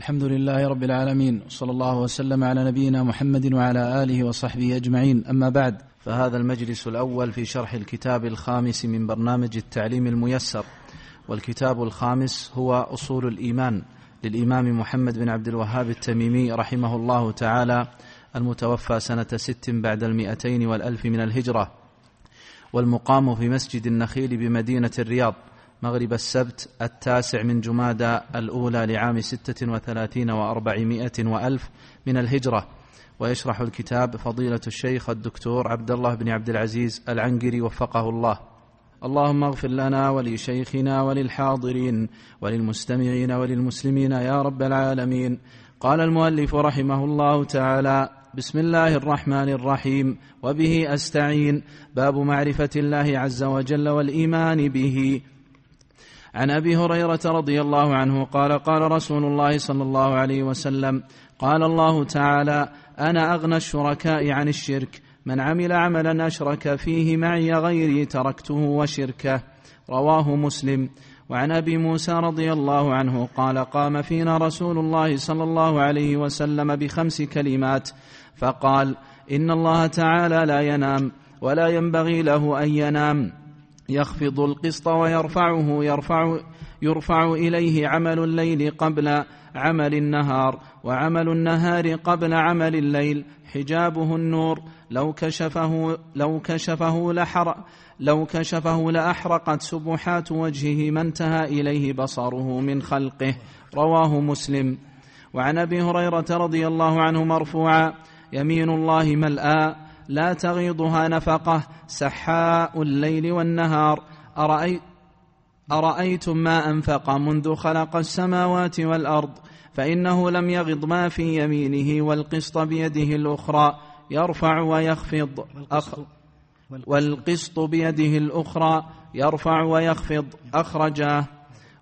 الحمد لله رب العالمين صلى الله وسلم على نبينا محمد وعلى آله وصحبه أجمعين. أما بعد فهذا المجلس الأول في شرح الكتاب الخامس من برنامج التعليم الميسر. والكتاب الخامس هو أصول الإيمان للإمام محمد بن عبد الوهاب التميمي رحمه الله تعالى المتوفى سنة ست بعد المئتين والألف من الهجرة. والمقام في مسجد النخيل بمدينة الرياض. مغرب السبت التاسع من جمادى الأولى لعام ستة وثلاثين وأربعمائة وألف من الهجرة. ويشرح الكتاب فضيلة الشيخ الدكتور عبد الله بن عبد العزيز العنقري وفقه الله. اللهم اغفر لنا ولشيخنا وللحاضرين وللمستمعين وللمسلمين يا رب العالمين. قال المؤلف رحمه الله تعالى بسم الله الرحمن الرحيم. وبه أستعين. باب معرفة الله عز وجل والإيمان به. عن أبي هريرة رضي الله عنه قال قال رسول الله صلى الله عليه وسلم قال الله تعالى أنا أغنى الشركاء عن الشرك من عمل عملا أشرك فيه معي غيري تركته وشركه. رواه مسلم. وعن أبي موسى رضي الله عنه قال قام فينا رسول الله صلى الله عليه وسلم بخمس كلمات فقال إن الله تعالى لا ينام ولا ينبغي له أن ينام. يخفض القسط ويرفعه يرفع يرفع إليه عمل الليل قبل عمل النهار وعمل النهار قبل عمل الليل. حجابه النور لو كشفه لو كشفه لحر لو كشفه لأحرقت سبحات وجهه ما انتهى إليه بصره من خلقه. رواه مسلم. وعن أبي هريرة رضي الله عنه مرفوعا يمين الله ملآ لا تغيضها نفقة سحاء الليل والنهار. أرأيت أرأيتم ما أنفق منذ خلق السماوات والأرض؟ فإنه لم يغض ما في يمينه والقسط بيده الأخرى. يرفع ويخفض. أخ والقسط بيده الأخرى. يرفع ويخفض. أخرجاه.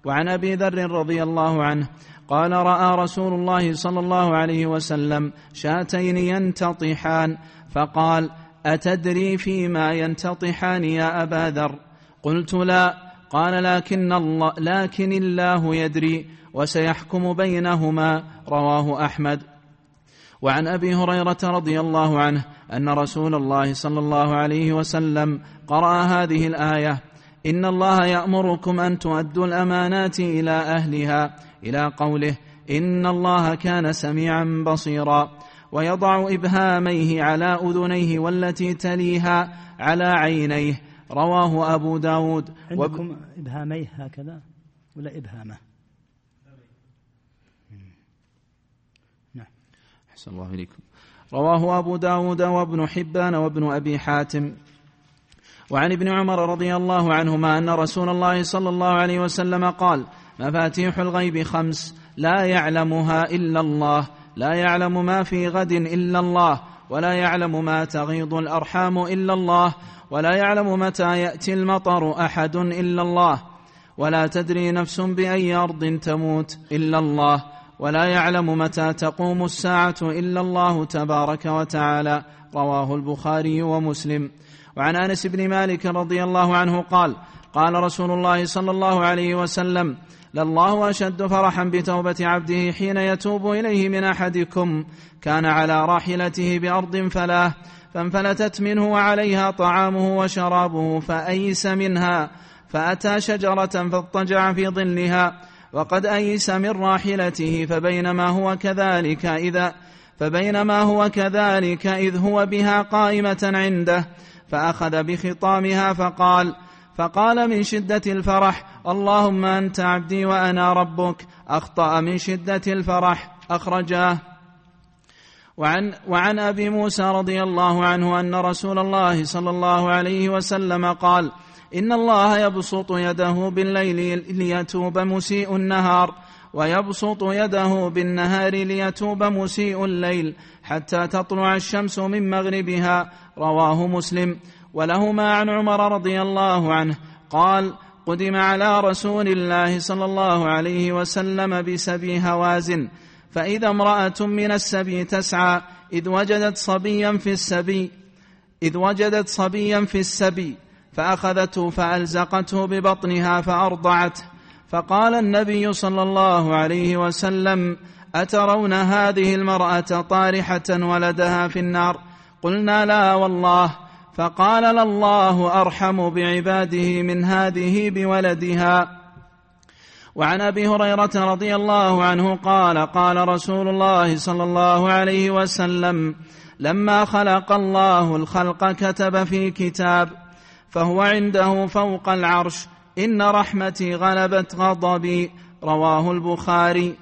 وعن أبي ذر رضي الله عنه قال رأى رسول الله صلى الله عليه وسلم شاتين ينتطحان. فقال أتدري فيما ينتطحان يا أبا ذر؟ قلت لا. قال لكن الله لكن الله يدري وسيحكم بينهما. رواه أحمد. وعن أبي هريرة رضي الله عنه أن رسول الله صلى الله عليه وسلم قرأ هذه الآية إن الله يأمركم أن تؤدوا الأمانات إلى أهلها. إلى قوله إن الله كان سميعا بصيرا. ويضع إبهاميه على أذنيه والتي تليها على عينيه. رواه أبو داود. عندكم إبهاميه هكذا ولا إبهامه؟ نعم. أحسن الله إليكم. رواه أبو داود وابن حبان وابن أبي حاتم. وعن ابن عمر رضي الله عنهما أن رسول الله صلى الله عليه وسلم قال مفاتيح الغيب خمس لا يعلمها إلا الله لا يعلم ما في غد إلا الله ولا يعلم ما تغيض الأرحام إلا الله ولا يعلم متى يأتي المطر أحد إلا الله ولا تدري نفس بأي أرض تموت إلا الله ولا يعلم متى تقوم الساعة إلا الله تبارك وتعالى رواه البخاري ومسلم. وعن أنس بن مالك رضي الله عنه قال قال رسول الله صلى الله عليه وسلم لله أشد فرحا بتوبة عبده حين يتوب إليه من أحدكم. كان على راحلته بأرض فلاه فانفلتت منه وعليها طعامه وشرابه فأيس منها فأتى شجرة فاضطجع في ظلها وقد أيس من راحلته فبينما هو كذلك اذا فبينما هو كذلك إذ هو بها قائمة عنده فأخذ بخطامها فقال فقال من شدة الفرح اللهم أنت عبدي وأنا ربك. أخطأ من شدة الفرح أخرجاه. وعن وعن أبي موسى رضي الله عنه أن رسول الله صلى الله عليه وسلم قال إن الله يبسط يده بالليل ليتوب مسيء النهار ويبسط يده بالنهار ليتوب مسيء الليل حتى تطلع الشمس من مغربها. رواه مسلم. ولهما عن عمر رضي الله عنه قال قدم على رسول الله صلى الله عليه وسلم بسبي هوازن فإذا امرأة من السبي تسعى إذ وجدت صبيا في السبي إذ وجدت صبيا في السبي فأخذته فألزقته ببطنها فأرضعته فقال النبي صلى الله عليه وسلم أترون هذه المرأة طارحة ولدها في النار؟ قلنا لا والله. فقال لله أرحم بعباده من هذه بولدها. وعن أبي هريرة رضي الله عنه قال قال رسول الله صلى الله عليه وسلم لما خلق الله الخلق كتب في كتاب فهو عنده فوق العرش إن رحمتي غلبت غضبي رواه البخاري.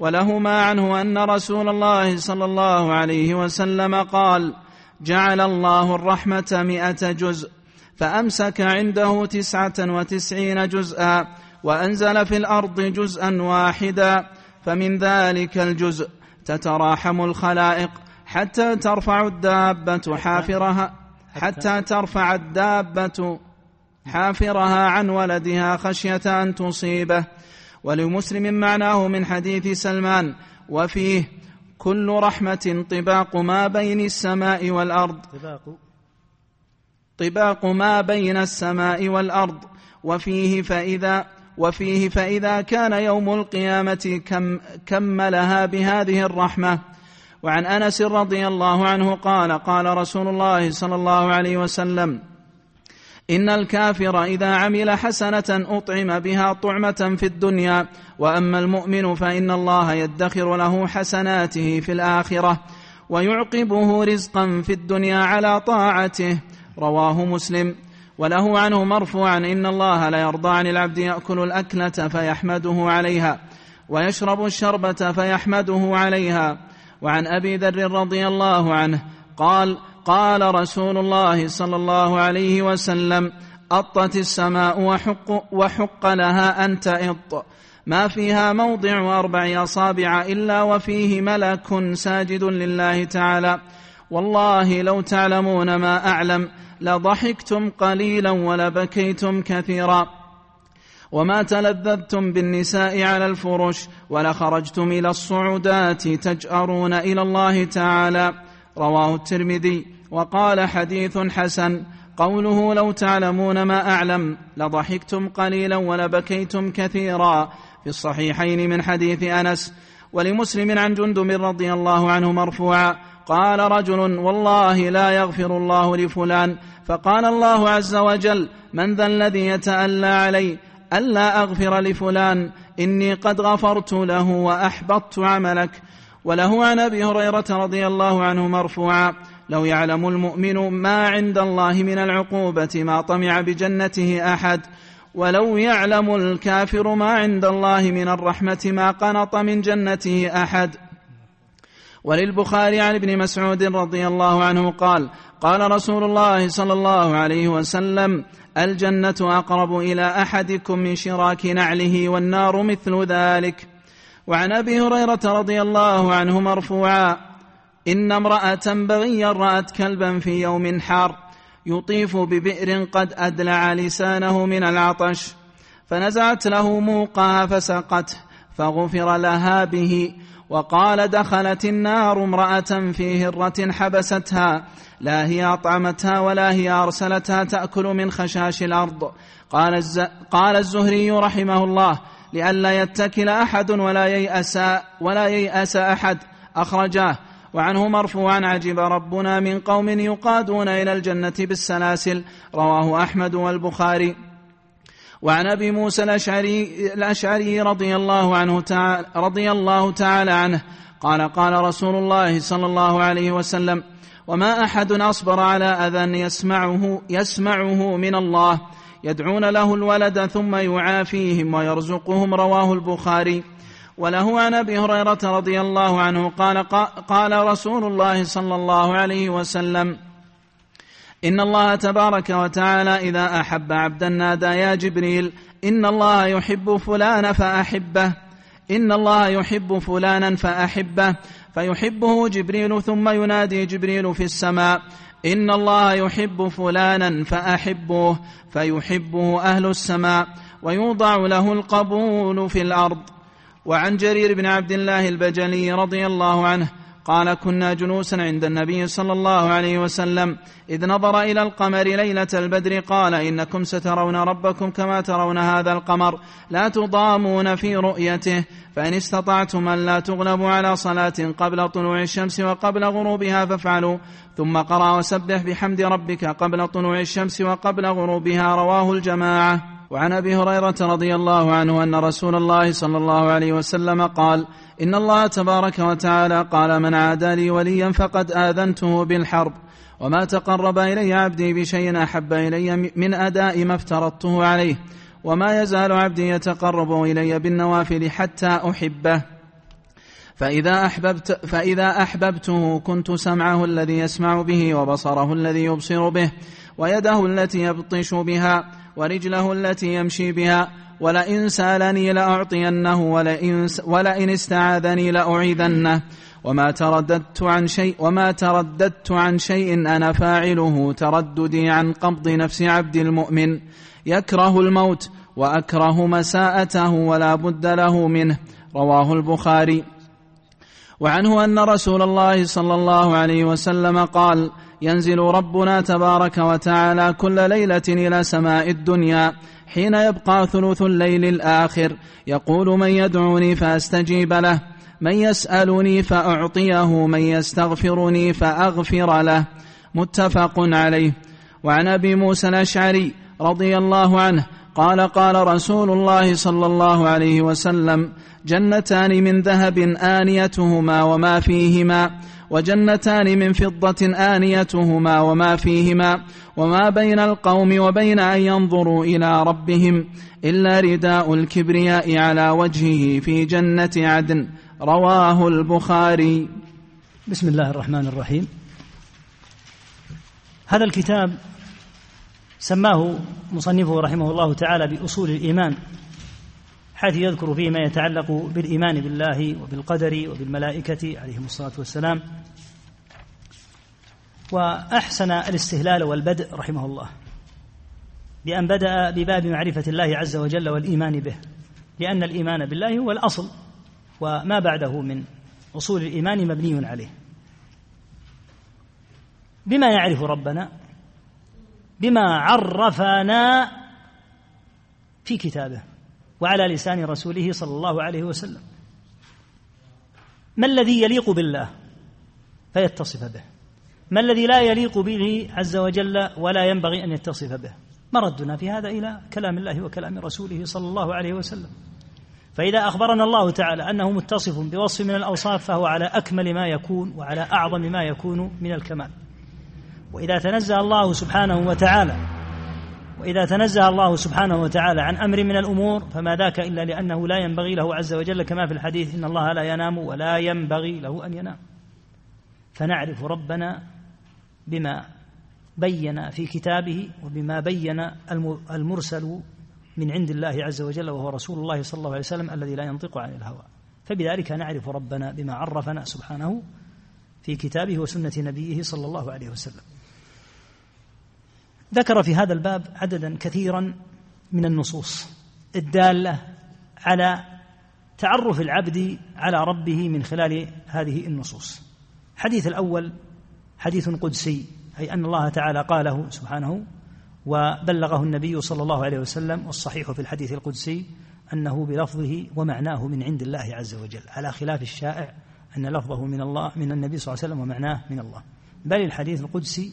ولهما عنه أن رسول الله صلى الله عليه وسلم قال جعل الله الرحمة مائه جزء فأمسك عنده تسعة وتسعين جزءا وأنزل في الأرض جزءا واحدا فمن ذلك الجزء تتراحم الخلائق حتى ترفع الدابة حافرها حتى ترفع الدابة حافرها عن ولدها خشية أن تصيبه. ولمسلم معناه من حديث سلمان وفيه كل رحمة طباق ما بين السماء والأرض. طباق. طباق ما بين السماء والأرض. وفيه فإذا وفيه فإذا كان يوم القيامة كم كملها بهذه الرحمة. وعن أنس رضي الله عنه قال قال رسول الله صلى الله عليه وسلم إن الكافر إذا عمل حسنة أطعم بها طعمة في الدنيا وأما المؤمن فإن الله يدخر له حسناته في الآخرة ويعقبه رزقا في الدنيا على طاعته رواه مسلم. وله عنه مرفوعا إن الله لا يرضى عن العبد يأكل الأكلة فيحمده عليها ويشرب الشربة فيحمده عليها. وعن أبي ذر رضي الله عنه قال قال رسول الله صلى الله عليه وسلم أطت السماء وحق, وحق لها أن تئط. ما فيها موضع أربع أصابع إلا وفيه ملك ساجد لله تعالى. والله لو تعلمون ما أعلم لضحكتم قليلا ولبكيتم كثيرا. وما تلذذتم بالنساء على الفرش ولخرجتم إلى الصعودات تجأرون إلى الله تعالى. رواه الترمذي وقال حديث حسن قوله لو تعلمون ما أعلم لضحكتم قليلا ولبكيتم كثيرا في الصحيحين من حديث أنس ولمسلم عن جندب رضي الله عنه مرفوعا قال رجل والله لا يغفر الله لفلان فقال الله عز وجل من ذا الذي يتألى علي ألا أغفر لفلان إني قد غفرت له وأحبطت عملك وله عن أبي هريرة رضي الله عنه مرفوعا لو يعلم المؤمن ما عند الله من العقوبة ما طمع بجنته أحد ولو يعلم الكافر ما عند الله من الرحمة ما قنط من جنته أحد. وللبخاري عن ابن مسعود رضي الله عنه قال قال رسول الله صلى الله عليه وسلم الجنة أقرب إلى أحدكم من شراك نعله والنار مثل ذلك. وعن أبي هريرة رضي الله عنه مرفوعا إن امرأة بغيا رأت كلبا في يوم حار يطيف ببئر قد أدلع لسانه من العطش فنزعت له موقها فسقته فغفر لها به وقال دخلت النار امرأة في هرة حبستها لا هي أطعمتها ولا هي أرسلتها تأكل من خشاش الأرض. قال, الز... قال الزهري رحمه الله لئلا يتكل أحد ولا ييأس ولا ييأس أحد. أخرجاه. وعنه مرفوعا عجب ربنا من قوم يقادون إلى الجنة بالسلاسل. رواه أحمد والبخاري. وعن أبي موسى الأشعري الأشعري رضي الله عنه تعالى رضي الله تعالى عنه. قال قال رسول الله صلى الله عليه وسلم وما أحد أصبر على أذى يسمعه يسمعه من الله يدعون له الولد ثم يعافيهم ويرزقهم رواه البخاري. وله عن أبي هريرة رضي الله عنه قال قال رسول الله صلى الله عليه وسلم إن الله تبارك وتعالى إذا أحب عبدا نادى يا جبريل إن الله يحب فلان فأحبه إن الله يحب فلانا فأحبه فيحبه جبريل ثم ينادي جبريل في السماء. إن الله يحب فلانا فأحبوه فيحبه أهل السماء ويوضع له القبول في الأرض. وعن جرير بن عبد الله البجلي رضي الله عنه قال كنا جلوسا عند النبي صلى الله عليه وسلم إذ نظر إلى القمر ليلة البدر قال إنكم سترون ربكم كما ترون هذا القمر لا تضامون في رؤيته فإن استطعتم أن لا تغلبوا على صلاة قبل طلوع الشمس وقبل غروبها فافعلوا. ثم قرأ وسبح بحمد ربك قبل طلوع الشمس وقبل غروبها رواه الجماعة. وعن أبي هريرة رضي الله عنه أن رسول الله صلى الله عليه وسلم قال إن الله تبارك وتعالى قال من عادى لي وليا فقد آذنته بالحرب وما تقرب إلي عبدي بشيء أحب إلي من أداء ما افترضته عليه وما يزال عبدي يتقرب إلي بالنوافل حتى أحبه. فإذا أحببت فإذا أحببته كنت سمعه الذي يسمع به وبصره الذي يبصر به ويده التي يبطش بها ورجله التي يمشي بها ولئن سألني لأعطينه ولئن, ولئن استعاذني لأعيذنه. وما ترددت عن شيء وما ترددت عن شيء أنا فاعله ترددي عن قبض نفس عبد المؤمن. يكره الموت وأكره مساءته ولا بد له منه. رواه البخاري. وعنه أن رسول الله صلى الله عليه وسلم قال ينزل ربنا تبارك وتعالى كل ليلة إلى سماء الدنيا. حين يبقى ثلث الليل الآخر يقول من يدعوني فأستجيب له من يسألني فأعطيه من يستغفرني فأغفر له. متفق عليه. وعن أبي موسى الأشعري رضي الله عنه قال قال رسول الله صلى الله عليه وسلم جنتان من ذهب آنيتهما وما فيهما وجنتان من فضة آنيتهما وما فيهما وما بين القوم وبين أن ينظروا إلى ربهم إلا رداء الكبرياء على وجهه في جنة عدن. رواه البخاري. بسم الله الرحمن الرحيم. هذا الكتاب سماه مصنفه رحمه الله تعالى بأصول الإيمان. حيث يذكر فيه ما يتعلق بالإيمان بالله وبالقدر وبالملائكة عليهم الصلاة والسلام. وأحسن الاستهلال والبدء رحمه الله بأن بدأ بباب معرفة الله عز وجل والإيمان به لأن الإيمان بالله هو الأصل وما بعده من أصول الإيمان مبني عليه. بما يعرف ربنا بما عرفنا في كتابه. وعلى لسان رسوله صلى الله عليه وسلم. ما الذي يليق بالله؟ فيتصف به. ما الذي لا يليق به عز وجل ولا ينبغي أن يتصف به؟ مردنا في هذا إلى كلام الله وكلام رسوله صلى الله عليه وسلم. فإذا أخبرنا الله تعالى أنه متصف بوصف من الأوصاف فهو على أكمل ما يكون وعلى أعظم ما يكون من الكمال. وإذا تنزه الله سبحانه وتعالى وإذا تنزه الله سبحانه وتعالى عن أمر من الأمور فما ذاك إلا لأنه لا ينبغي له عز وجل كما في الحديث إن الله لا ينام ولا ينبغي له أن ينام. فنعرف ربنا بما بين في كتابه وبما بين المرسل من عند الله عز وجل وهو رسول الله صلى الله عليه وسلم الذي لا ينطق عن الهوى. فبذلك نعرف ربنا بما عرفنا سبحانه في كتابه وسنة نبيه صلى الله عليه وسلم. ذكر في هذا الباب عددا كثيرا من النصوص الدالة على تعرف العبد على ربه من خلال هذه النصوص. الحديث الأول حديث قدسي أي أن الله تعالى قاله سبحانه وبلغه النبي صلى الله عليه وسلم والصحيح في الحديث القدسي أنه بلفظه ومعناه من عند الله عز وجل. على خلاف الشائع أن لفظه من الله من النبي صلى الله عليه وسلم ومعناه من الله. بل الحديث القدسي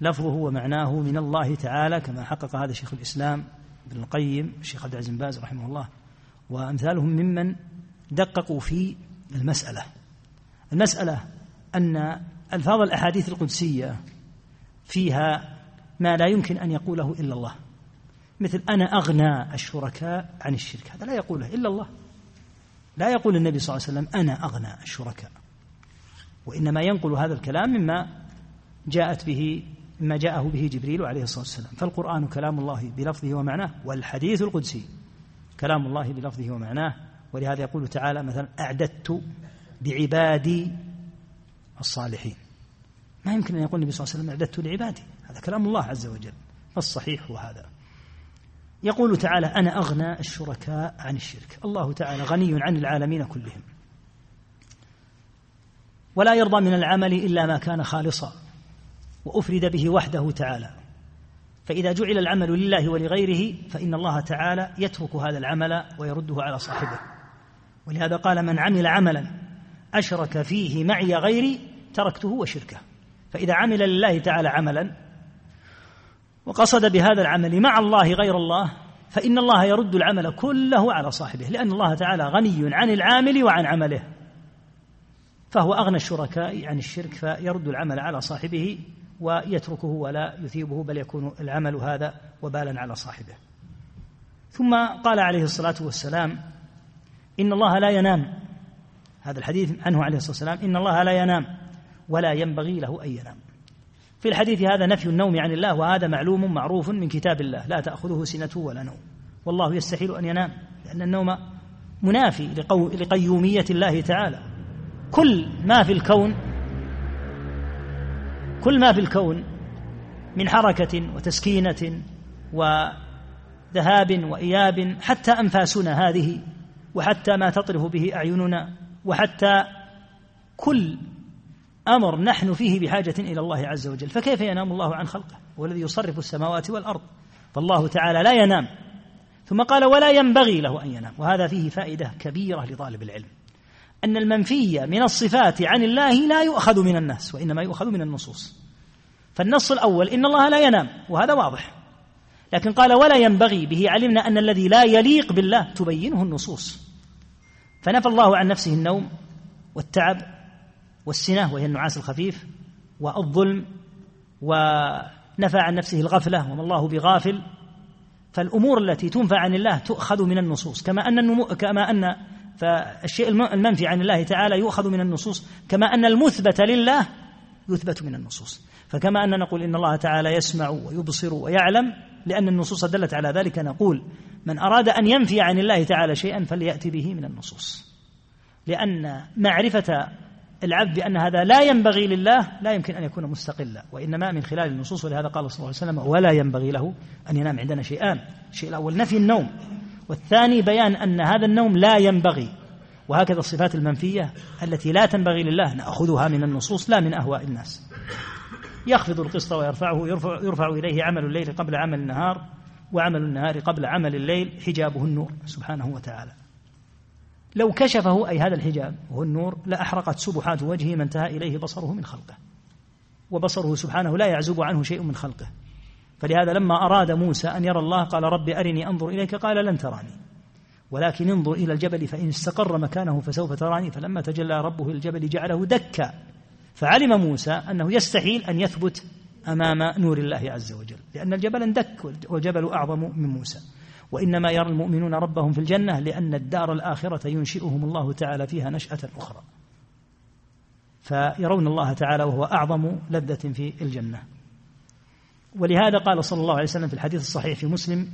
لفظه ومعناه من الله تعالى كما حقق هذا شيخ الإسلام ابن القيم الشيخ عبد العزيز باز رحمه الله. وأمثالهم ممن دققوا في المسألة. المسألة أن ألفاظ الأحاديث القدسية فيها ما لا يمكن أن يقوله إلا الله. مثل أنا أغنى الشركاء عن الشرك. هذا لا يقوله إلا الله. لا يقول النبي صلى الله عليه وسلم أنا أغنى الشركاء. وإنما ينقل هذا الكلام مما جاءت به مما جاءه به جبريل عليه الصلاة والسلام. فالقرآن كلام الله بلفظه ومعناه والحديث القدسي كلام الله بلفظه ومعناه. ولهذا يقول تعالى مثلا أعددت بعبادي الصالحين. ما يمكن أن يقول النبي صلى الله عليه وسلم أعددت لعبادي. هذا كلام الله عز وجل. فالصحيح هو هذا؟ يقول تعالى أنا أغنى الشركاء عن الشرك. الله تعالى غني عن العالمين كلهم. ولا يرضى من العمل إلا ما كان خالصا. وأفرد به وحده تعالى. فإذا جعل العمل لله ولغيره فإن الله تعالى يترك هذا العمل ويرده على صاحبه. ولهذا قال من عمل عملا أشرك فيه معي غيري تركته وشركه. فإذا عمل لله تعالى عملا وقصد بهذا العمل مع الله غير الله فإن الله يرد العمل كله على صاحبه لأن الله تعالى غني عن العامل وعن عمله. فهو أغنى الشركاء عن الشرك فيرد العمل على صاحبه ويتركه ولا يثيبه بل يكون العمل هذا وبالا على صاحبه. ثم قال عليه الصلاة والسلام إن الله لا ينام. هذا الحديث عنه عليه الصلاة والسلام إن الله لا ينام ولا ينبغي له أن ينام. في الحديث هذا نفي النوم عن الله وهذا معلوم معروف من كتاب الله لا تأخذه سنة ولا نوم. والله يستحيل أن ينام لأن النوم منافي لقيومية الله تعالى. كل ما في الكون كل ما في الكون من حركة وتسكينة وذهاب وإياب حتى أنفاسنا هذه وحتى ما تطرف به أعيننا وحتى كل أمر نحن فيه بحاجة إلى الله عز وجل. فكيف ينام الله عن خلقه؟ هو الذي يصرف السماوات والأرض. فالله تعالى لا ينام. ثم قال ولا ينبغي له أن ينام. وهذا فيه فائدة كبيرة لطالب العلم. أن المنفي من الصفات عن الله لا يؤخذ من الناس وإنما يؤخذ من النصوص. فالنص الأول إن الله لا ينام وهذا واضح. لكن قال ولا ينبغي به علمنا أن الذي لا يليق بالله تبينه النصوص. فنفى الله عن نفسه النوم والتعب والسنة وهي النعاس الخفيف والظلم ونفى عن نفسه الغفلة وما الله بغافل. فالأمور التي تنفى عن الله تؤخذ من النصوص كما أن كما أن فالشيء المنفي عن الله تعالى يؤخذ من النصوص كما أن المثبت لله يثبت من النصوص. فكما أن نقول إن الله تعالى يسمع ويبصر ويعلم لأن النصوص دلت على ذلك نقول من أراد أن ينفي عن الله تعالى شيئا فليأتي به من النصوص. لأن معرفة العبد بأن هذا لا ينبغي لله لا يمكن أن يكون مستقلا وإنما من خلال النصوص ولهذا قال صلى الله عليه وسلم ولا ينبغي له أن ينام عندنا شيئان الشيء الأول نفي النوم. والثاني بيان أن هذا النوم لا ينبغي وهكذا الصفات المنفية التي لا تنبغي لله نأخذها من النصوص لا من أهواء الناس. يخفض القسط ويرفعه يرفع, يرفع إليه عمل الليل قبل عمل النهار وعمل النهار قبل عمل الليل حجابه النور سبحانه وتعالى. لو كشفه أي هذا الحجاب وهو النور لأحرقت سبحات وجهه ما انتهى إليه بصره من خلقه. وبصره سبحانه لا يعزب عنه شيء من خلقه. فلهذا لما أراد موسى أن يرى الله قال رب أرني أنظر إليك قال لن تراني. ولكن انظر إلى الجبل فإن استقر مكانه فسوف تراني. فلما تجلى ربه الجبل جعله دكا. فعلم موسى أنه يستحيل أن يثبت أمام نور الله عز وجل. لأن الجبل اندك والجبل أعظم من موسى. وإنما يرى المؤمنون ربهم في الجنة لأن الدار الآخرة ينشئهم الله تعالى فيها نشأة أخرى. فيرون الله تعالى وهو أعظم لذة في الجنة. ولهذا قال صلى الله عليه وسلم في الحديث الصحيح في مسلم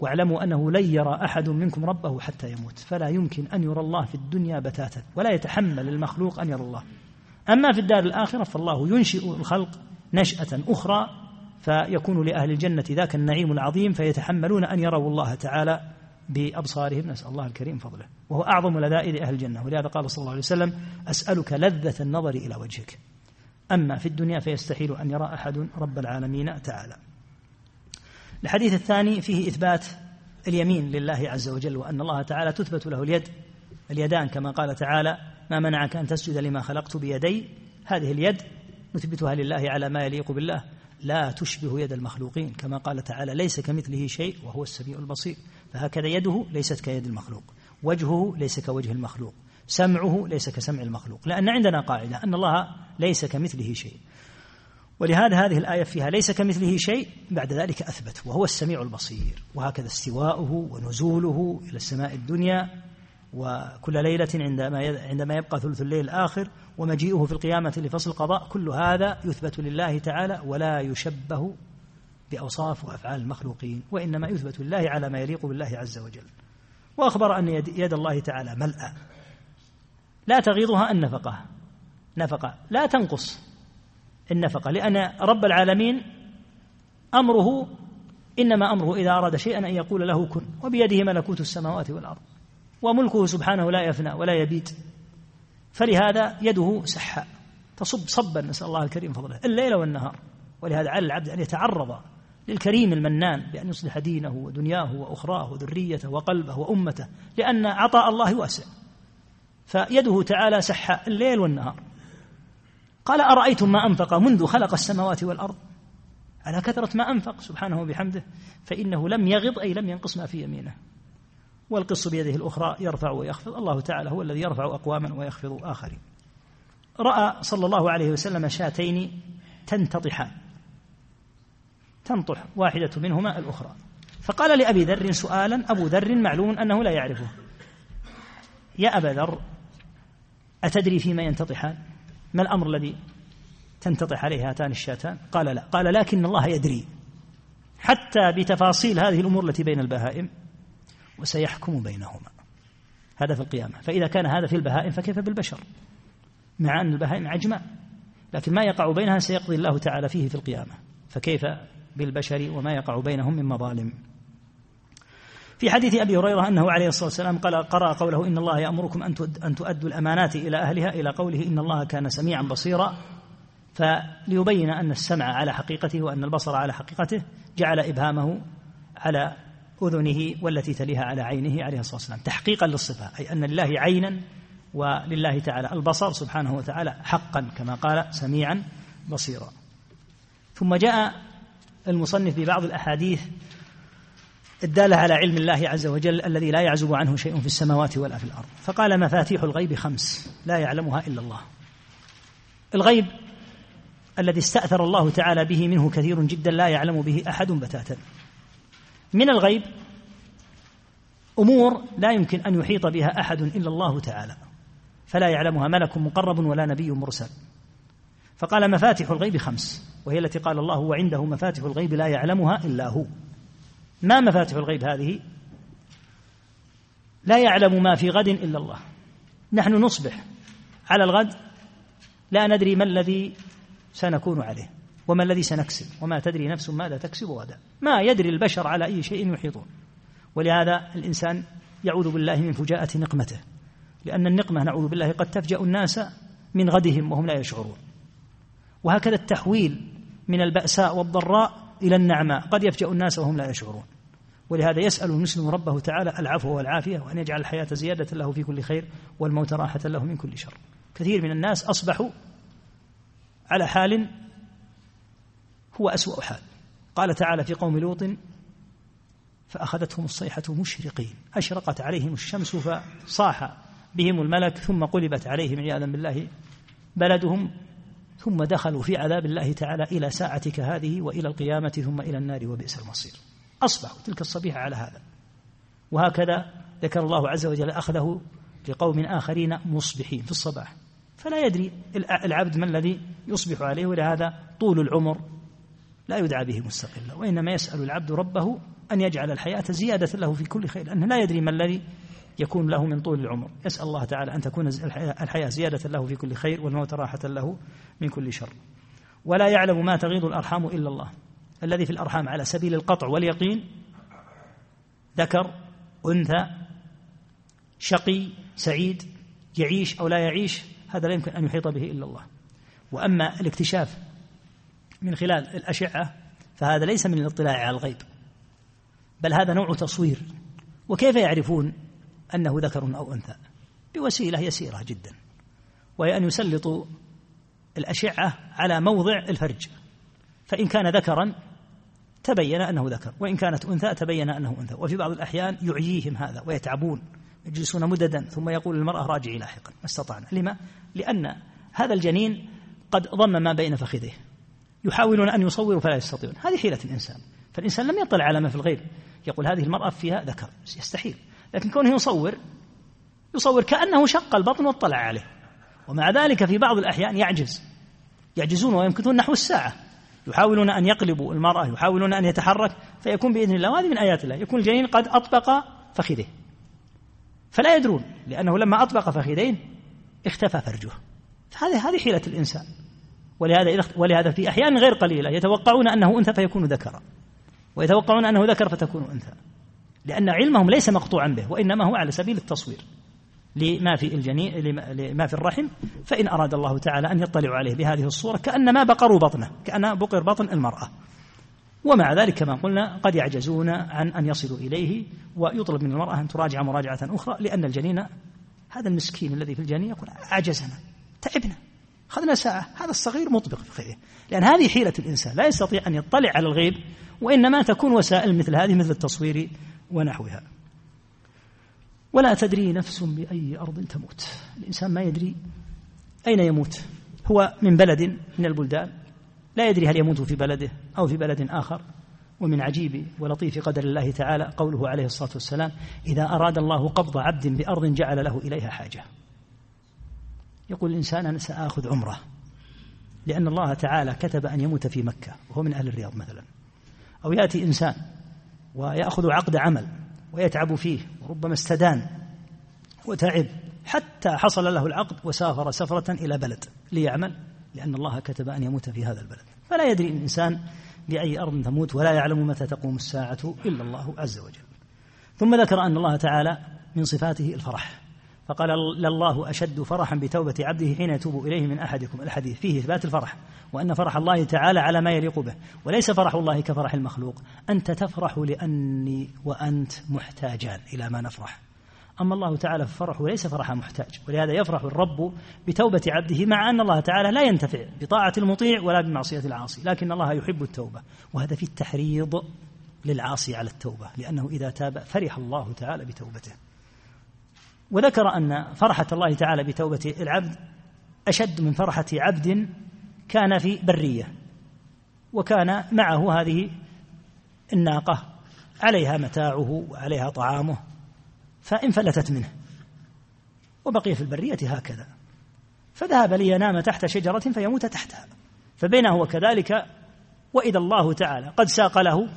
واعلموا أنه لن يرى أحد منكم ربه حتى يموت فلا يمكن أن يرى الله في الدنيا بتاتا ولا يتحمل المخلوق أن يرى الله. أما في الدار الآخرة فالله ينشئ الخلق نشأة أخرى فيكون لأهل الجنة ذاك النعيم العظيم فيتحملون أن يروا الله تعالى بأبصارهم. نسأل الله الكريم فضله وهو أعظم لذائذ أهل الجنة. ولهذا قال صلى الله عليه وسلم أسألك لذة النظر إلى وجهك. أما في الدنيا فيستحيل أن يرى أحد رب العالمين تعالى. الحديث الثاني فيه إثبات اليمين لله عز وجل وأن الله تعالى تثبت له اليد اليدان كما قال تعالى ما منعك أن تسجد لما خلقت بيدي؟ هذه اليد نثبتها لله على ما يليق بالله لا تشبه يد المخلوقين كما قال تعالى ليس كمثله شيء وهو السميع البصير فهكذا يده ليست كيد المخلوق وجهه ليس كوجه المخلوق. سمعه ليس كسمع المخلوق لأن عندنا قاعدة أن الله ليس كمثله شيء. ولهذا هذه الآية فيها ليس كمثله شيء بعد ذلك أثبت وهو السميع البصير وهكذا استواؤه ونزوله إلى السماء الدنيا وكل ليلة عندما عندما يبقى ثلث الليل الآخر ومجيئه في القيامة لفصل القضاء كل هذا يثبت لله تعالى ولا يشبه بأوصاف وأفعال المخلوقين وإنما يثبت لله على ما يليق بالله عز وجل. وأخبر أن يد الله تعالى ملأى لا تغيضها النفقة. نفقة. لا تنقص النفقة لأن رب العالمين أمره إنما أمره إذا أراد شيئا أن يقول له كن وبيده ملكوت السماوات والأرض وملكه سبحانه لا يفنى ولا يبيت. فلهذا يده سحاء. تصب صبا نسأل الله الكريم فضله الليل والنهار. ولهذا على العبد أن يتعرض للكريم المنان بأن يصلح دينه ودنياه وأخراه وذريته وقلبه وأمته لأن عطاء الله واسع. فيده تعالى سح الليل والنهار. قال أرأيتم ما أنفق منذ خلق السماوات والأرض؟ على كثرة ما أنفق؟ سبحانه وبحمده. فإنه لم يغض أي لم ينقص ما في يمينه. والقص بيده الأخرى يرفع ويخفض. الله تعالى هو الذي يرفع أقواما ويخفض آخرين. رأى صلى الله عليه وسلم شاتين تنتطحان. تنطح واحدة منهما الأخرى. فقال لأبي ذر سؤالا أبو ذر معلوم أنه لا يعرفه. يا أبا ذر أتدري فيما ينتطحان ما الأمر الذي تنتطح عليه هاتان الشاتان؟ قال لا. قال لكن الله يدري. حتى بتفاصيل هذه الأمور التي بين البهائم وسيحكم بينهما. هذا في القيامة. فإذا كان هذا في البهائم فكيف بالبشر؟ مع أن البهائم عجماء لكن ما يقع بينها سيقضي الله تعالى فيه في القيامة. فكيف بالبشر وما يقع بينهم من مظالم؟ في حديث أبي هريرة أنه عليه الصلاة والسلام قال قرأ قوله إن الله يأمركم أن تؤدوا الأمانات إلى أهلها إلى قوله إن الله كان سميعا بصيرا. فليبين أن السمع على حقيقته وأن البصر على حقيقته جعل إبهامه على أذنه والتي تليها على عينه عليه الصلاة والسلام. تحقيقا للصفة أي أن لله عينا ولله تعالى البصر سبحانه وتعالى حقا كما قال سميعا بصيرا. ثم جاء المصنف ببعض الأحاديث الدالة على علم الله عز وجل الذي لا يعزب عنه شيء في السماوات ولا في الأرض. فقال مفاتيح الغيب خمس لا يعلمها إلا الله. الغيب الذي استأثر الله تعالى به منه كثير جدا لا يعلم به أحد بتاتا. من الغيب أمور لا يمكن أن يحيط بها أحد إلا الله تعالى. فلا يعلمها ملك مقرب ولا نبي مرسل. فقال مفاتح الغيب خمس وهي التي قال الله وعنده مفاتح الغيب لا يعلمها إلا هو. ما مفاتح الغيب هذه؟ لا يعلم ما في غد إلا الله. نحن نصبح على الغد لا ندري ما الذي سنكون عليه وما الذي سنكسب وما تدري نفس ماذا تكسب غدا. ما يدري البشر على أي شيء يحيطون. ولهذا الإنسان يعوذ بالله من فجاءة نقمته لأن النقمة نعوذ بالله قد تفجأ الناس من غدهم وهم لا يشعرون. وهكذا التحويل من البأساء والضراء إلى النعماء. قد يفجأ الناس وهم لا يشعرون. ولهذا يسأل المسلم ربه تعالى العفو والعافية وأن يجعل الحياة زيادة له في كل خير والموت راحة له من كل شر. كثير من الناس أصبحوا على حال هو أسوأ حال. قال تعالى في قوم لوط فأخذتهم الصيحة مشرقين. أشرقت عليهم الشمس فصاح بهم الملك ثم قلبت عليهم عياذا بالله بلدهم ثم دخلوا في عذاب الله تعالى إلى ساعتك هذه وإلى القيامة ثم إلى النار وبئس المصير. أصبحوا تلك الصبيحة على هذا. وهكذا ذكر الله عز وجل أخذه لقوم آخرين مصبحين في الصباح. فلا يدري العبد ما الذي يصبح عليه ولهذا طول العمر لا يدعى به مستقلا. وإنما يسأل العبد ربه أن يجعل الحياة زيادة له في كل خير لأنه لا يدري ما الذي يكون له من طول العمر. يسأل الله تعالى أن تكون الحياة زيادة له في كل خير والموت راحة له من كل شر. ولا يعلم ما تغيض الأرحام إلا الله. الذي في الأرحام على سبيل القطع واليقين ذكر أنثى شقي سعيد يعيش أو لا يعيش هذا لا يمكن أن يحيط به إلا الله. وأما الاكتشاف من خلال الأشعة فهذا ليس من الاطلاع على الغيب بل هذا نوع تصوير. وكيف يعرفون أنه ذكر أو أنثى. بوسيلة يسيرة جدا. وهي أن يسلطوا الأشعة على موضع الفرج. فإن كان ذكرا تبين أنه ذكر. وإن كانت أنثى تبين أنه أنثى. وفي بعض الأحيان يعييهم هذا ويتعبون. يجلسون مددا ثم يقول المرأة راجعي لاحقا. ما استطعنا. لما؟ لأن هذا الجنين قد ضم ما بين فخذيه. يحاولون أن يصوروا فلا يستطيعون. هذه حيلة الإنسان. فالإنسان لم يطلع على ما في الغيب. يقول هذه المرأة فيها ذكر. يستحيل. لكن كونه يصور يصور كأنه شق البطن واطلع عليه. ومع ذلك في بعض الأحيان يعجز. يعجزون ويمكثون نحو الساعة. يحاولون أن يقلبوا المرأة يحاولون أن يتحرك فيكون بإذن الله. وهذه من آيات الله. يكون الجنين قد أطبق فخذه. فلا يدرون لأنه لما أطبق فخذين اختفى فرجه. فهذه هذه حيلة الإنسان. ولهذا ولهذا في أحيان غير قليلة يتوقعون أنه أنثى فيكون ذكرا. ويتوقعون أنه ذكر فتكون أنثى. لأن علمهم ليس مقطوعا به وإنما هو على سبيل التصوير. لما في الجنين لما في الرحم فإن أراد الله تعالى أن يطلع عليه بهذه الصورة كأنما بقروا بطنه كأن بقر بطن المرأة. ومع ذلك كما قلنا قد يعجزون عن أن يصلوا إليه ويطلب من المرأة أن تراجع مراجعة أخرى لأن الجنين هذا المسكين الذي في الجنين يقول عجزنا تعبنا أخذنا ساعة هذا الصغير مطبق في خيره لأن هذه حيلة الإنسان لا يستطيع أن يطلع على الغيب وإنما تكون وسائل مثل هذه مثل التصوير ونحوها. ولا تدري نفس بأي أرض تموت. الإنسان ما يدري أين يموت. هو من بلد من البلدان. لا يدري هل يموت في بلده أو في بلد آخر. ومن عجيب ولطيف قدر الله تعالى قوله عليه الصلاة والسلام إذا أراد الله قبض عبد بأرض جعل له إليها حاجة. يقول الإنسان أنا سآخذ عمرة. لأن الله تعالى كتب أن يموت في مكة وهو من أهل الرياض مثلا. أو يأتي إنسان ويأخذ عقد عمل ويتعب فيه وربما استدان وتعب حتى حصل له العقد وسافر سفرة إلى بلد ليعمل لأن الله كتب أن يموت في هذا البلد. فلا يدري الإنسان بأي أرض تموت ولا يعلم متى تقوم الساعة إلا الله عز وجل. ثم ذكر أن الله تعالى من صفاته الفرح. فقال لله أشد فرحا بتوبة عبده حين يتوب إليه من أحدكم. الحديث فيه إثبات الفرح وأن فرح الله تعالى على ما يليق به وليس فرح الله كفرح المخلوق. أنت تفرح لأني وأنت محتاجان إلى ما نفرح. أما الله تعالى ففرحه ليس فرح محتاج ولهذا يفرح الرب بتوبة عبده مع أن الله تعالى لا ينتفع بطاعة المطيع ولا بمعصية العاصي لكن الله يحب التوبة. وهذا في التحريض للعاصي على التوبة لأنه إذا تاب فرح الله تعالى بتوبته. وذكر أن فرحة الله تعالى بتوبة العبد أشد من فرحة عبد كان في برية وكان معه هذه الناقة عليها متاعه وعليها طعامه فانفلتت منه وبقي في البرية هكذا. فذهب لينام تحت شجرة فيموت تحتها فبينه وكذلك وإذا الله تعالى قد ساق له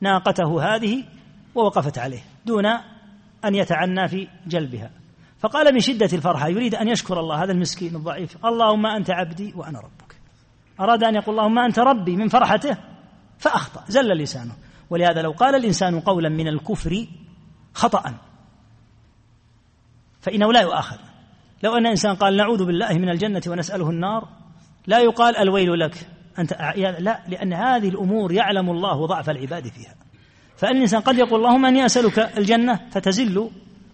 ناقته هذه ووقفت عليه دون أن يتعنى في جلبها. فقال من شدة الفرحة يريد أن يشكر الله هذا المسكين الضعيف. اللهم أنت عبدي وأنا ربك. أراد أن يقول اللهم أنت ربي من فرحته فأخطأ زل لسانه. ولهذا لو قال الإنسان قولا من الكفر خطأ فإنه لا يؤاخذ. لو أن إنسان قال نعوذ بالله من الجنة ونسأله النار لا يقال الويل لك أنت لا لأن هذه الأمور يعلم الله ضعف العباد فيها. فأن الإنسان قد يقول اللهم أني أسألك الجنة فتزل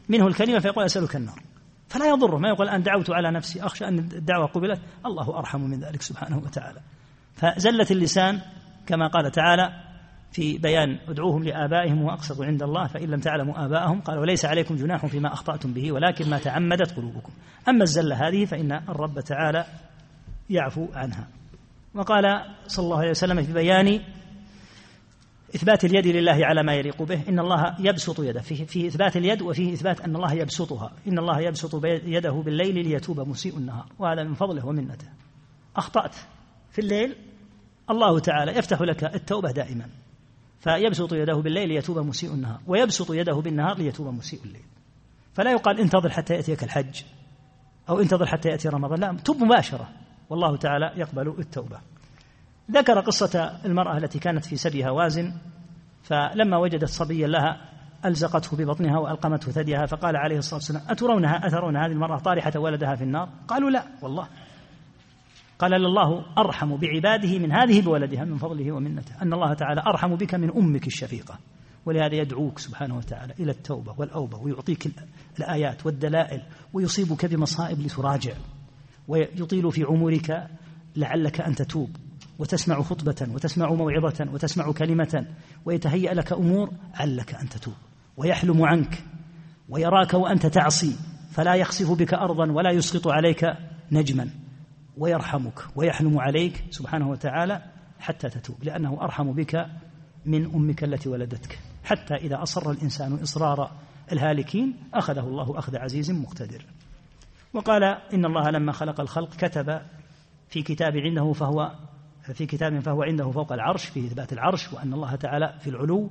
منه الكلمة فيقول أسألك النار. فلا يضره. ما يقول أن دعوت على نفسي أخشى أن الدعوة قبلت. الله أرحم من ذلك سبحانه وتعالى. فزلة اللسان كما قال تعالى في بيان ادعوهم لآبائهم وأقسطوا عند الله فإن لم تعلموا آباءهم قال وليس عليكم جناح فيما أخطأتم به ولكن ما تعمدت قلوبكم. أما الزلة هذه فإن الرب تعالى يعفو عنها. وقال صلى الله عليه وسلم في بيان إثبات اليد لله على ما يليق به. إن الله يبسط يده. فيه, فيه إثبات اليد وفيه إثبات أن الله يبسطها. إن الله يبسط يده بالليل ليتوب مسيء النهار. وهذا من فضله ومنته أخطأت. في الليل الله تعالى يفتح لك التوبة دائما. فيبسط يده بالليل ليتوب مسيء النهار. ويبسط يده بالنهار ليتوب مسيء الليل. فلا يقال انتظر حتى يأتيك الحج أو انتظر حتى يأتي رمضان. لا تب مباشرة. والله تعالى يقبل التوبة. ذكر قصة المرأة التي كانت في سبي هوازن فلما وجدت صبيا لها ألزقته ببطنها وألقمته ثديها فقال عليه الصلاة والسلام أترونها؟ أترون هذه المرأة طارحة ولدها في النار؟ قالوا لا والله. قال الله أرحم بعباده من هذه بولدها من فضله ومنته أن الله تعالى أرحم بك من أمك الشفيقة. ولهذا يدعوك سبحانه وتعالى إلى التوبة والأوبة ويعطيك الآيات والدلائل ويصيبك بمصائب لتراجع ويطيل في عمرك لعلك أن تتوب. وتسمع خطبة وتسمع موعظة وتسمع كلمة ويتهيأ لك أمور علك أن تتوب ويحلم عنك ويراك وأنت تعصي فلا يخسف بك أرضا ولا يسقط عليك نجما ويرحمك ويحلم عليك سبحانه وتعالى حتى تتوب لأنه أرحم بك من أمك التي ولدتك. حتى إذا أصر الإنسان إصرار الهالكين أخذه الله أخذ عزيز مقتدر. وقال إن الله لما خلق الخلق كتب في كتاب عنده فهو في كتاب فهو عنده فوق العرش في إثبات العرش وأن الله تعالى في العلو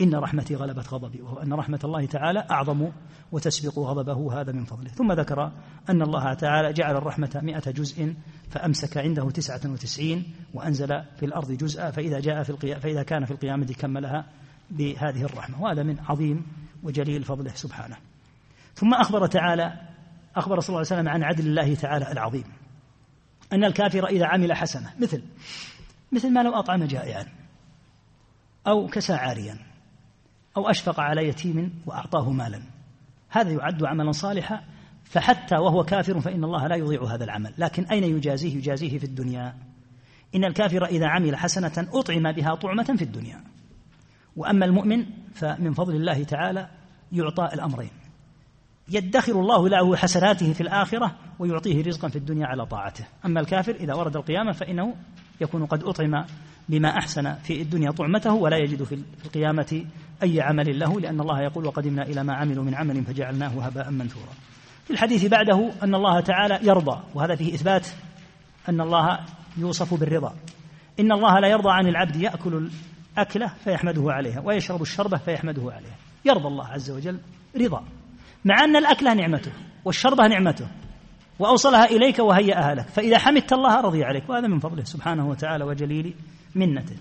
إن رحمتي غلبت غضبي وهو أن رحمة الله تعالى أعظم وتسبق غضبه هذا من فضله. ثم ذكر أن الله تعالى جعل الرحمة مئة جزء فأمسك عنده تسعة وتسعين وأنزل في الأرض جزءا فإذا, جاء في القيام فإذا كان في القيامة كملها بهذه الرحمة. وهذا من عظيم وجليل فضله سبحانه. ثم أخبر تعالى أخبر صلى الله عليه وسلم عن عدل الله تعالى العظيم. أن الكافر إذا عمل حسنة. مثل مثل ما لو أطعم جائعا أو كسى عاريا أو أشفق على يتيم وأعطاه مالا. هذا يعد عملا صالحا فحتى وهو كافر فإن الله لا يضيع هذا العمل. لكن أين يجازيه؟ يجازيه في الدنيا. إن الكافر إذا عمل حسنة أطعم بها طعمة في الدنيا. وأما المؤمن فمن فضل الله تعالى يعطى الأمرين. يدخر الله له حسناته في الآخرة ويعطيه رزقا في الدنيا على طاعته. أما الكافر إذا ورد القيامة فإنه يكون قد أطعم بما أحسن في الدنيا طعمته ولا يجد في القيامة أي عمل له لأن الله يقول وقدمنا إلى ما عملوا من عمل فجعلناه هباء منثورا. في الحديث بعده أن الله تعالى يرضى وهذا فيه إثبات أن الله يوصف بالرضا. إن الله لا يرضى عن العبد يأكل الأكلة فيحمده عليها ويشرب الشربة فيحمده عليها. يرضى الله عز وجل رضا. مع أن الأكلة نعمته والشربة نعمته وأوصلها إليك وهيأها لك. فإذا حمدت الله رضي عليك وهذا من فضله سبحانه وتعالى وجليل منته.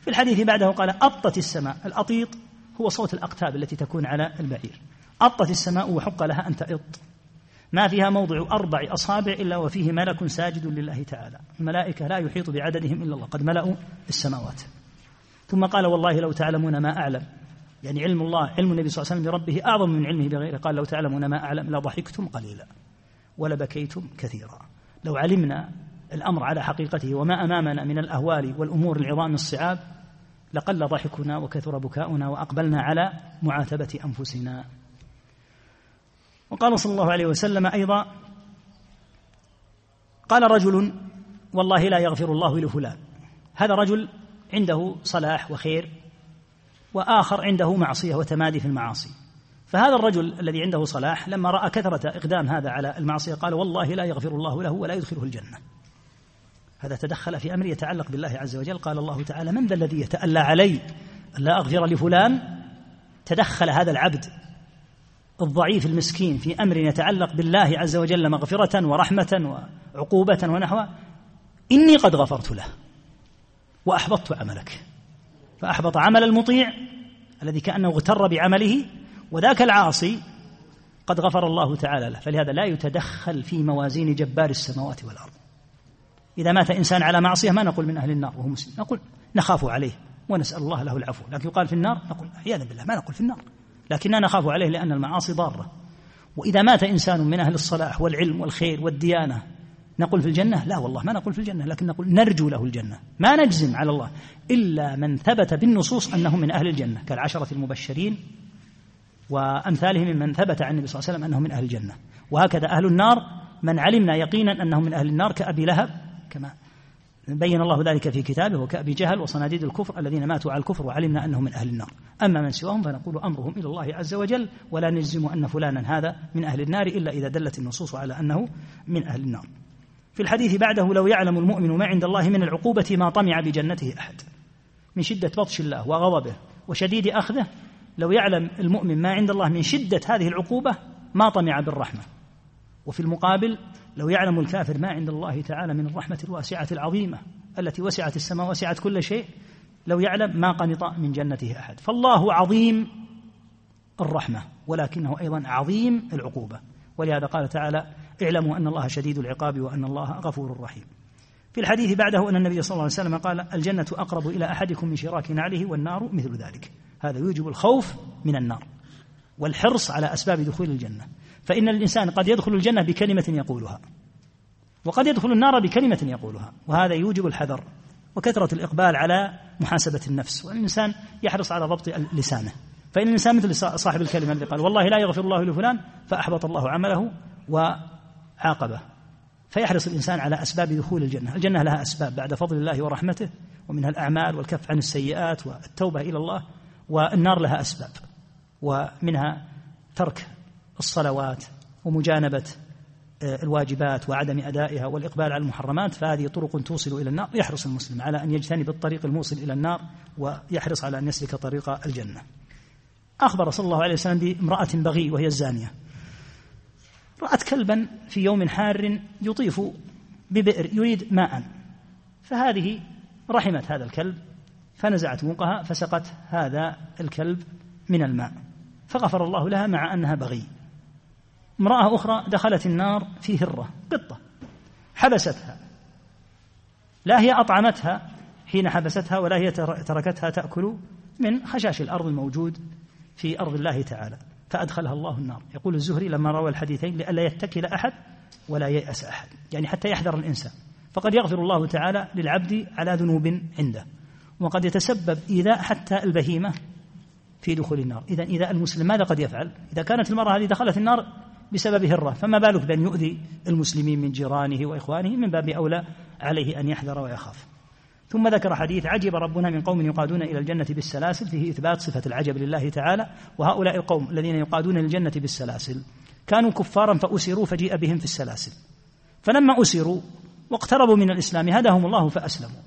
في الحديث بعده قال أطت السماء. الأطيط هو صوت الأقتاب التي تكون على البعير. أطت السماء وحق لها أن تئط ما فيها موضع أربع أصابع إلا وفيه ملك ساجد لله تعالى. الملائكة لا يحيط بعددهم إلا الله. قد ملأوا السماوات. ثم قال والله لو تعلمون ما أعلم. يعني علم الله علم النبي صلى الله عليه وسلم بربه أعظم من علمه بغيره. قال لو تعلمون ما أعلم لضحكتم قليلا ولبكيتم كثيرا. لو علمنا الأمر على حقيقته وما أمامنا من الأهوال والأمور العظام الصعاب لقل ضحكنا وكثر بكاؤنا وأقبلنا على معاتبة أنفسنا. وقال صلى الله عليه وسلم أيضا قال رجل والله لا يغفر الله لفلان. هذا رجل عنده صلاح وخير وآخر عنده معصية وتمادي في المعاصي. فهذا الرجل الذي عنده صلاح لما رأى كثرة إقدام هذا على المعصية قال والله لا يغفر الله له ولا يدخله الجنة. هذا تدخل في أمر يتعلق بالله عز وجل. قال الله تعالى من ذا الذي يتألى علي لا أغفر لفلان؟ تدخل هذا العبد الضعيف المسكين في أمر يتعلق بالله عز وجل مغفرة ورحمة وعقوبة ونحوها إني قد غفرت له وأحبطت عملك. فأحبط عمل المطيع الذي كأنه اغتر بعمله وذاك العاصي قد غفر الله تعالى له. فلهذا لا يتدخل في موازين جبار السماوات والأرض. إذا مات إنسان على معصية ما نقول من أهل النار وهو مسلم. نقول نخاف عليه ونسأل الله له العفو. لكن يقال في النار نقول عياذا بالله ما نقول في النار. لكننا نخاف عليه لأن المعاصي ضارة. وإذا مات إنسان من أهل الصلاح والعلم والخير والديانة نقول في الجنة؟ لا والله ما نقول في الجنة لكن نقول نرجو له الجنة. ما نجزم على الله إلا من ثبت بالنصوص أنه من أهل الجنة كالعشرة المبشرين وأمثالهم ممن ثبت عن النبي صلى الله عليه وسلم أنه من أهل الجنة. وهكذا أهل النار من علمنا يقينا أنه من أهل النار كأبي لهب كما بين الله ذلك في كتابه وكأبي جهل وصناديد الكفر الذين ماتوا على الكفر وعلمنا أنهم من أهل النار. أما من سواهم فنقول أمرهم إلى الله عز وجل ولا نجزم أن فلانا هذا من أهل النار إلا إذا دلت النصوص على أنه من أهل النار. في الحديث بعده لو يعلم المؤمن ما عند الله من العقوبة ما طمع بجنته أحد. من شدة بطش الله وغضبه وشديد أخذه لو يعلم المؤمن ما عند الله من شدة هذه العقوبة ما طمع بالرحمة. وفي المقابل لو يعلم الكافر ما عند الله تعالى من الرحمة الواسعة العظيمة التي وسعت السماء وسعت كل شيء لو يعلم ما قنط من جنته أحد. فالله عظيم الرحمة ولكنه أيضا عظيم العقوبة. ولهذا قال تعالى اعلموا أن الله شديد العقاب وأن الله غفور رحيم. في الحديث بعده أن النبي صلى الله عليه وسلم قال الجنة أقرب إلى أحدكم من شراك نعله والنار مثل ذلك. هذا يوجب الخوف من النار والحرص على أسباب دخول الجنة. فإن الإنسان قد يدخل الجنة بكلمة يقولها وقد يدخل النار بكلمة يقولها وهذا يوجب الحذر وكثرة الإقبال على محاسبة النفس. والإنسان يحرص على ضبط لسانه. فإن الإنسان مثل صاحب الكلمة الذي قال والله لا يغفر الله لفلان فأحبط الله عمله وعاقبه فيحرص الإنسان على أسباب دخول الجنة. الجنة لها أسباب بعد فضل الله ورحمته ومنها الأعمال والكف عن السيئات والتوبة إلى الله والنار لها أسباب ومنها ترك الصلوات ومجانبة آه، الواجبات وعدم أدائها والإقبال على المحرمات. فهذه طرق توصل إلى النار. يحرص المسلم على أن يجتنب الطريق الموصل إلى النار ويحرص على أن يسلك طريق الجنة. أخبر صلى الله عليه وسلم بامرأة بغي وهي الزانية. رأت كلبا في يوم حار يطيف ببئر يريد ماء. فهذه رحمت هذا الكلب فنزعت موقها فسقت هذا الكلب من الماء. فغفر الله لها مع أنها بغي. امرأة أخرى دخلت النار في هرة قطة حبستها. لا هي أطعمتها حين حبستها ولا هي تركتها تأكل من خشاش الأرض الموجود في أرض الله تعالى. فأدخلها الله النار. يقول الزهري لما روى الحديثين لئلا يتكل أحد ولا ييأس أحد يعني حتى يحذر الإنسان. فقد يغفر الله تعالى للعبد على ذنوب عنده. وقد يتسبب إيذاء حتى البهيمة في دخول النار. إذا إذا المسلم ماذا قد يفعل؟ إذا كانت المرأة هذه دخلت النار بسبب هرة فما بالك بأن يؤذي المسلمين من جيرانه وإخوانه من باب أولى عليه أن يحذر ويخاف؟ ثم ذكر حديث عجب ربنا من قوم يقادون إلى الجنة بالسلاسل فيه إثبات صفة العجب لله تعالى وهؤلاء القوم الذين يقادون للجنة بالسلاسل. كانوا كفارا فأسروا فجيء بهم في السلاسل. فلما أسروا واقتربوا من الإسلام هداهم الله فأسلموا.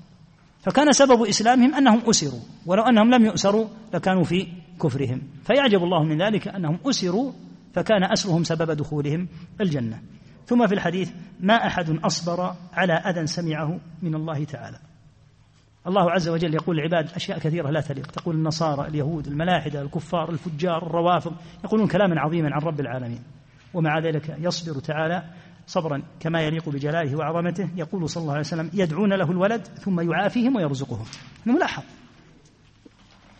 فكان سبب إسلامهم أنهم أسروا. ولو أنهم لم يؤسروا لكانوا في كفرهم. فيعجب الله من ذلك أنهم أسروا فكان أسرهم سبب دخولهم الجنة. ثم في الحديث ما أحد أصبر على أذى سمعه من الله تعالى. الله عز وجل يقول العباد أشياء كثيرة لا تليق. تقول النصارى اليهود الملاحدة الكفار الفجار الروافض يقولون كلاما عظيما عن رب العالمين. ومع ذلك يصبر تعالى صبرا كما يليق بجلاله وعظمته. يقول صلى الله عليه وسلم يدعون له الولد ثم يعافيهم ويرزقهم. ملاحظ.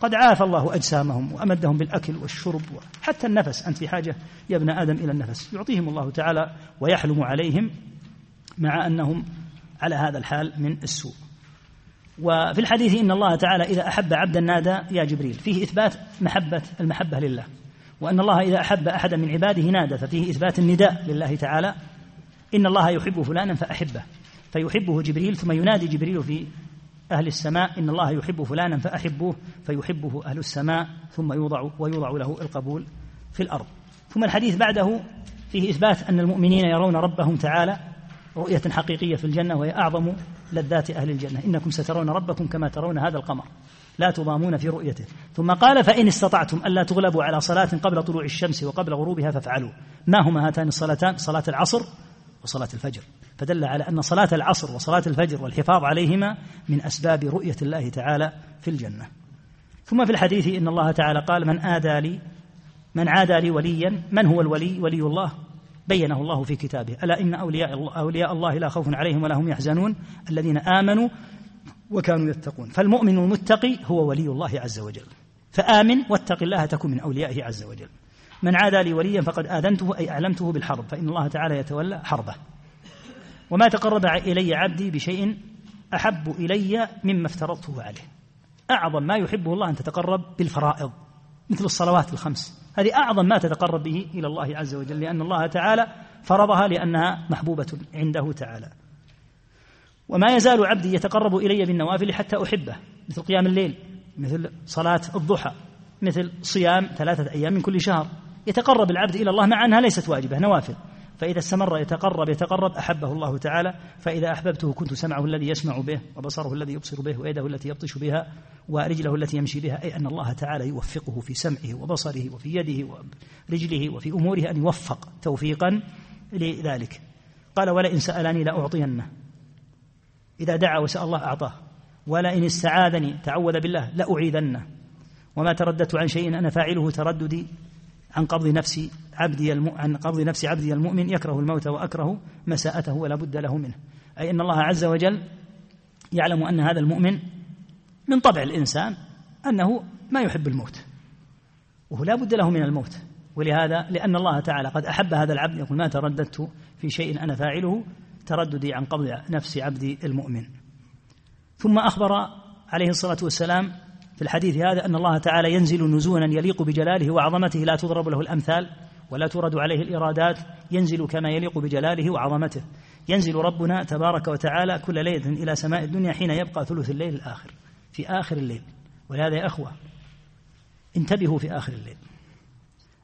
قد عافى الله أجسامهم وأمدهم بالأكل والشرب حتى النفس. أنت في حاجة يا ابن آدم إلى النفس. يعطيهم الله تعالى ويحلم عليهم مع أنهم على هذا الحال من السوء. وفي الحديث إن الله تعالى إذا أحب عبدا نادى يا جبريل. فيه إثبات محبة المحبة لله. وأن الله إذا أحب أحدا من عباده نادى. ففيه إثبات النداء لله تعالى. إن الله يحب فلانا فأحبه. فيحبه جبريل ثم ينادي جبريل في أهل السماء. إن الله يحب فلانا فأحبوه. فيحبه أهل السماء ثم يوضع ويوضع له القبول في الأرض. ثم الحديث بعده فيه إثبات أن المؤمنين يرون ربهم تعالى. رؤية حقيقية في الجنة وهي أعظم لذات أهل الجنة. إنكم سترون ربكم كما ترون هذا القمر. لا تضامون في رؤيته. ثم قال فإن استطعتم ألا تغلبوا على صلاة قبل طلوع الشمس وقبل غروبها فافعلوا. ما هما هاتان الصلاتان؟ صلاة العصر وصلاة الفجر. فدل على أن صلاة العصر وصلاة الفجر والحفاظ عليهما من أسباب رؤية الله تعالى في الجنة. ثم في الحديث إن الله تعالى قال من آدى لي من عادى لي وليا من هو الولي؟ ولي الله. بينه الله في كتابه. ألا إن أولياء الله, أولياء الله لا خوف عليهم ولا هم يحزنون؟ الذين آمنوا وكانوا يتقون. فالمؤمن المتقي هو ولي الله عز وجل. فآمن واتق الله تكن من أوليائه عز وجل. من عادى لي وليا فقد آذنته أي أعلمته بالحرب فإن الله تعالى يتولى حربه. وما تقرب إلي عبدي بشيء أحب إلي مما افترضته عليه. أعظم ما يحبه الله أن تتقرب بالفرائض مثل الصلوات الخمس. هذه أعظم ما تتقرب به إلى الله عز وجل لأن الله تعالى فرضها لأنها محبوبة عنده تعالى. وما يزال عبدي يتقرب إلي بالنوافل حتى أحبه مثل قيام الليل مثل صلاة الضحى مثل صيام ثلاثة أيام من كل شهر. يتقرب العبد إلى الله مع أنها ليست واجبة نوافل. فإذا استمر يتقرب يتقرب أحبه الله تعالى فإذا أحببته كنت سمعه الذي يسمع به وبصره الذي يبصر به ويده التي يبطش بها ورجله التي يمشي بها أي أن الله تعالى يوفقه في سمعه وبصره وفي يده ورجله وفي أموره أن يوفق توفيقا لذلك. قال ولئن سألني لأعطينه. إذا دعا وسأل الله أعطاه. ولئن استعاذني تعوذ بالله لأعيذنه. وما ترددت عن شيء أنا فاعله ترددي. عن قبض نفس عبدي الم... عن قبض نفس عبدي المؤمن يكره الموت وأكره مساءته ولا بد له منه. أي إن الله عز وجل يعلم أن هذا المؤمن من طبع الإنسان أنه ما يحب الموت وهو لا بد له من الموت. ولهذا لأن الله تعالى قد أحب هذا العبد يقول ما ترددت في شيء أنا فاعله؟ ترددي عن قبض نفس عبدي المؤمن. ثم أخبر عليه الصلاة والسلام في الحديث هذا أن الله تعالى ينزل نزولا يليق بجلاله وعظمته لا تضرب له الأمثال ولا ترد عليه الإرادات ينزل كما يليق بجلاله وعظمته. ينزل ربنا تبارك وتعالى كل ليلة إلى سماء الدنيا حين يبقى ثلث الليل الآخر في آخر الليل. ولهذا يا أخوة انتبهوا في آخر الليل.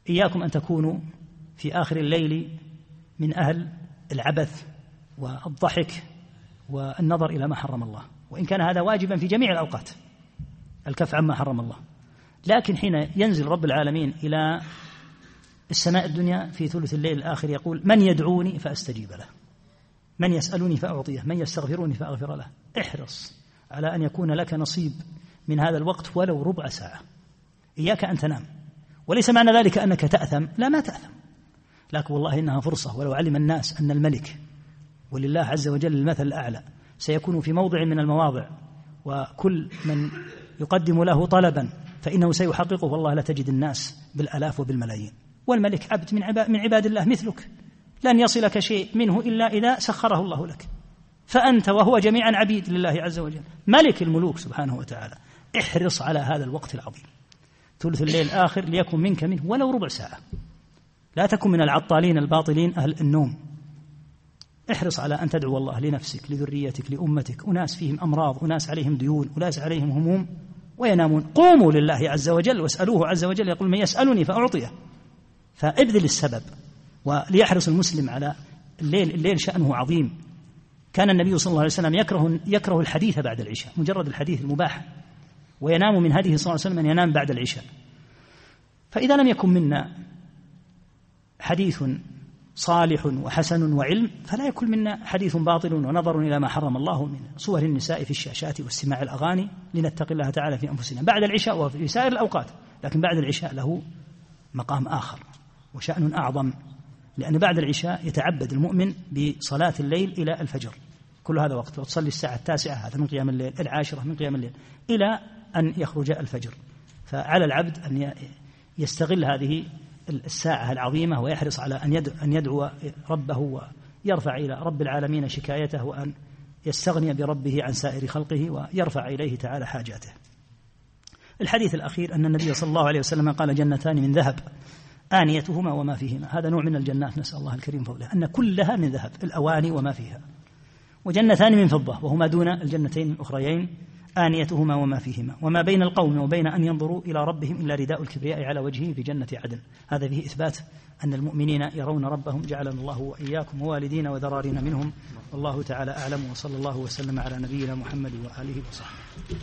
إياكم أن تكونوا في آخر الليل من أهل العبث والضحك والنظر إلى ما حرم الله. وإن كان هذا واجبا في جميع الأوقات. الكف عما حرم الله. لكن حين ينزل رب العالمين إلى السماء الدنيا في ثلث الليل الآخر يقول من يدعوني فأستجيب له. من يسألني فأعطيه. من يستغفروني فأغفر له. احرص على أن يكون لك نصيب من هذا الوقت ولو ربع ساعة. إياك أن تنام. وليس معنى ذلك أنك تأثم. لا ما تأثم. لكن والله إنها فرصة. ولو علم الناس أن الملك ولله عز وجل المثل الأعلى سيكون في موضع من المواضع. وكل من يقدم له طلبا فإنه سيحققه. والله لا تجد الناس بالآلاف وبالملايين. والملك عبد من عباد, من عباد الله مثلك. لن يصلك شيء منه إلا إذا سخره الله لك. فأنت وهو جميعا عبيد لله عز وجل. ملك الملوك سبحانه وتعالى. احرص على هذا الوقت العظيم. ثلث الليل الآخر ليكن منك منه ولو ربع ساعة. لا تكن من العطالين الباطلين أهل النوم. احرص على أن تدعو الله لنفسك لذريتك لأمتك. أناس فيهم أمراض أناس عليهم ديون أناس عليهم هموم وينامون. قوموا لله عز وجل واسألوه عز وجل يقول من يسألني فأعطيه. فابذل السبب وليحرص المسلم على الليل الليل شأنه عظيم. كان النبي صلى الله عليه وسلم يكره يكره الحديث بعد العشاء مجرد الحديث المباح. وينام من هذه صلى الله عليه وسلم أن ينام بعد العشاء. فإذا لم يكن منا حديث صالح وحسن وعلم فلا يكون منا حديث باطل ونظر إلى ما حرم الله من صور النساء في الشاشات واستماع الأغاني لنتقي الله تعالى في أنفسنا. بعد العشاء وفي سائر الأوقات لكن بعد العشاء له مقام آخر وشأن أعظم لأن بعد العشاء يتعبد المؤمن بصلاة الليل إلى الفجر. كل هذا وقت وتصلي الساعة التاسعة هذا من قيام الليل العاشرة من قيام الليل إلى أن يخرج الفجر. فعلى العبد أن يستغل هذه الساعة العظيمة ويحرص على أن يدعو, أن يدعو ربه ويرفع إلى رب العالمين شكايته وأن يستغني بربه عن سائر خلقه ويرفع إليه تعالى حاجاته. الحديث الأخير أن النبي صلى الله عليه وسلم قال جنتان من ذهب آنيتهما وما فيهما. هذا نوع من الجنات نسأل الله الكريم فضله. أن كلها من ذهب الأواني وما فيها. وجنتان من فضة وهما دون الجنتين الأخريين. آنيتهما وما فيهما وما بين القوم وبين أن ينظروا إلى ربهم إلا رداء الكبرياء على وجهه في جنة عدن. هذا فيه إثبات أن المؤمنين يرون ربهم جعلنا الله وإياكم ووالدين وذرارين منهم. والله تعالى أعلم وصلى الله وسلم على نبينا محمد وآله وصحبه.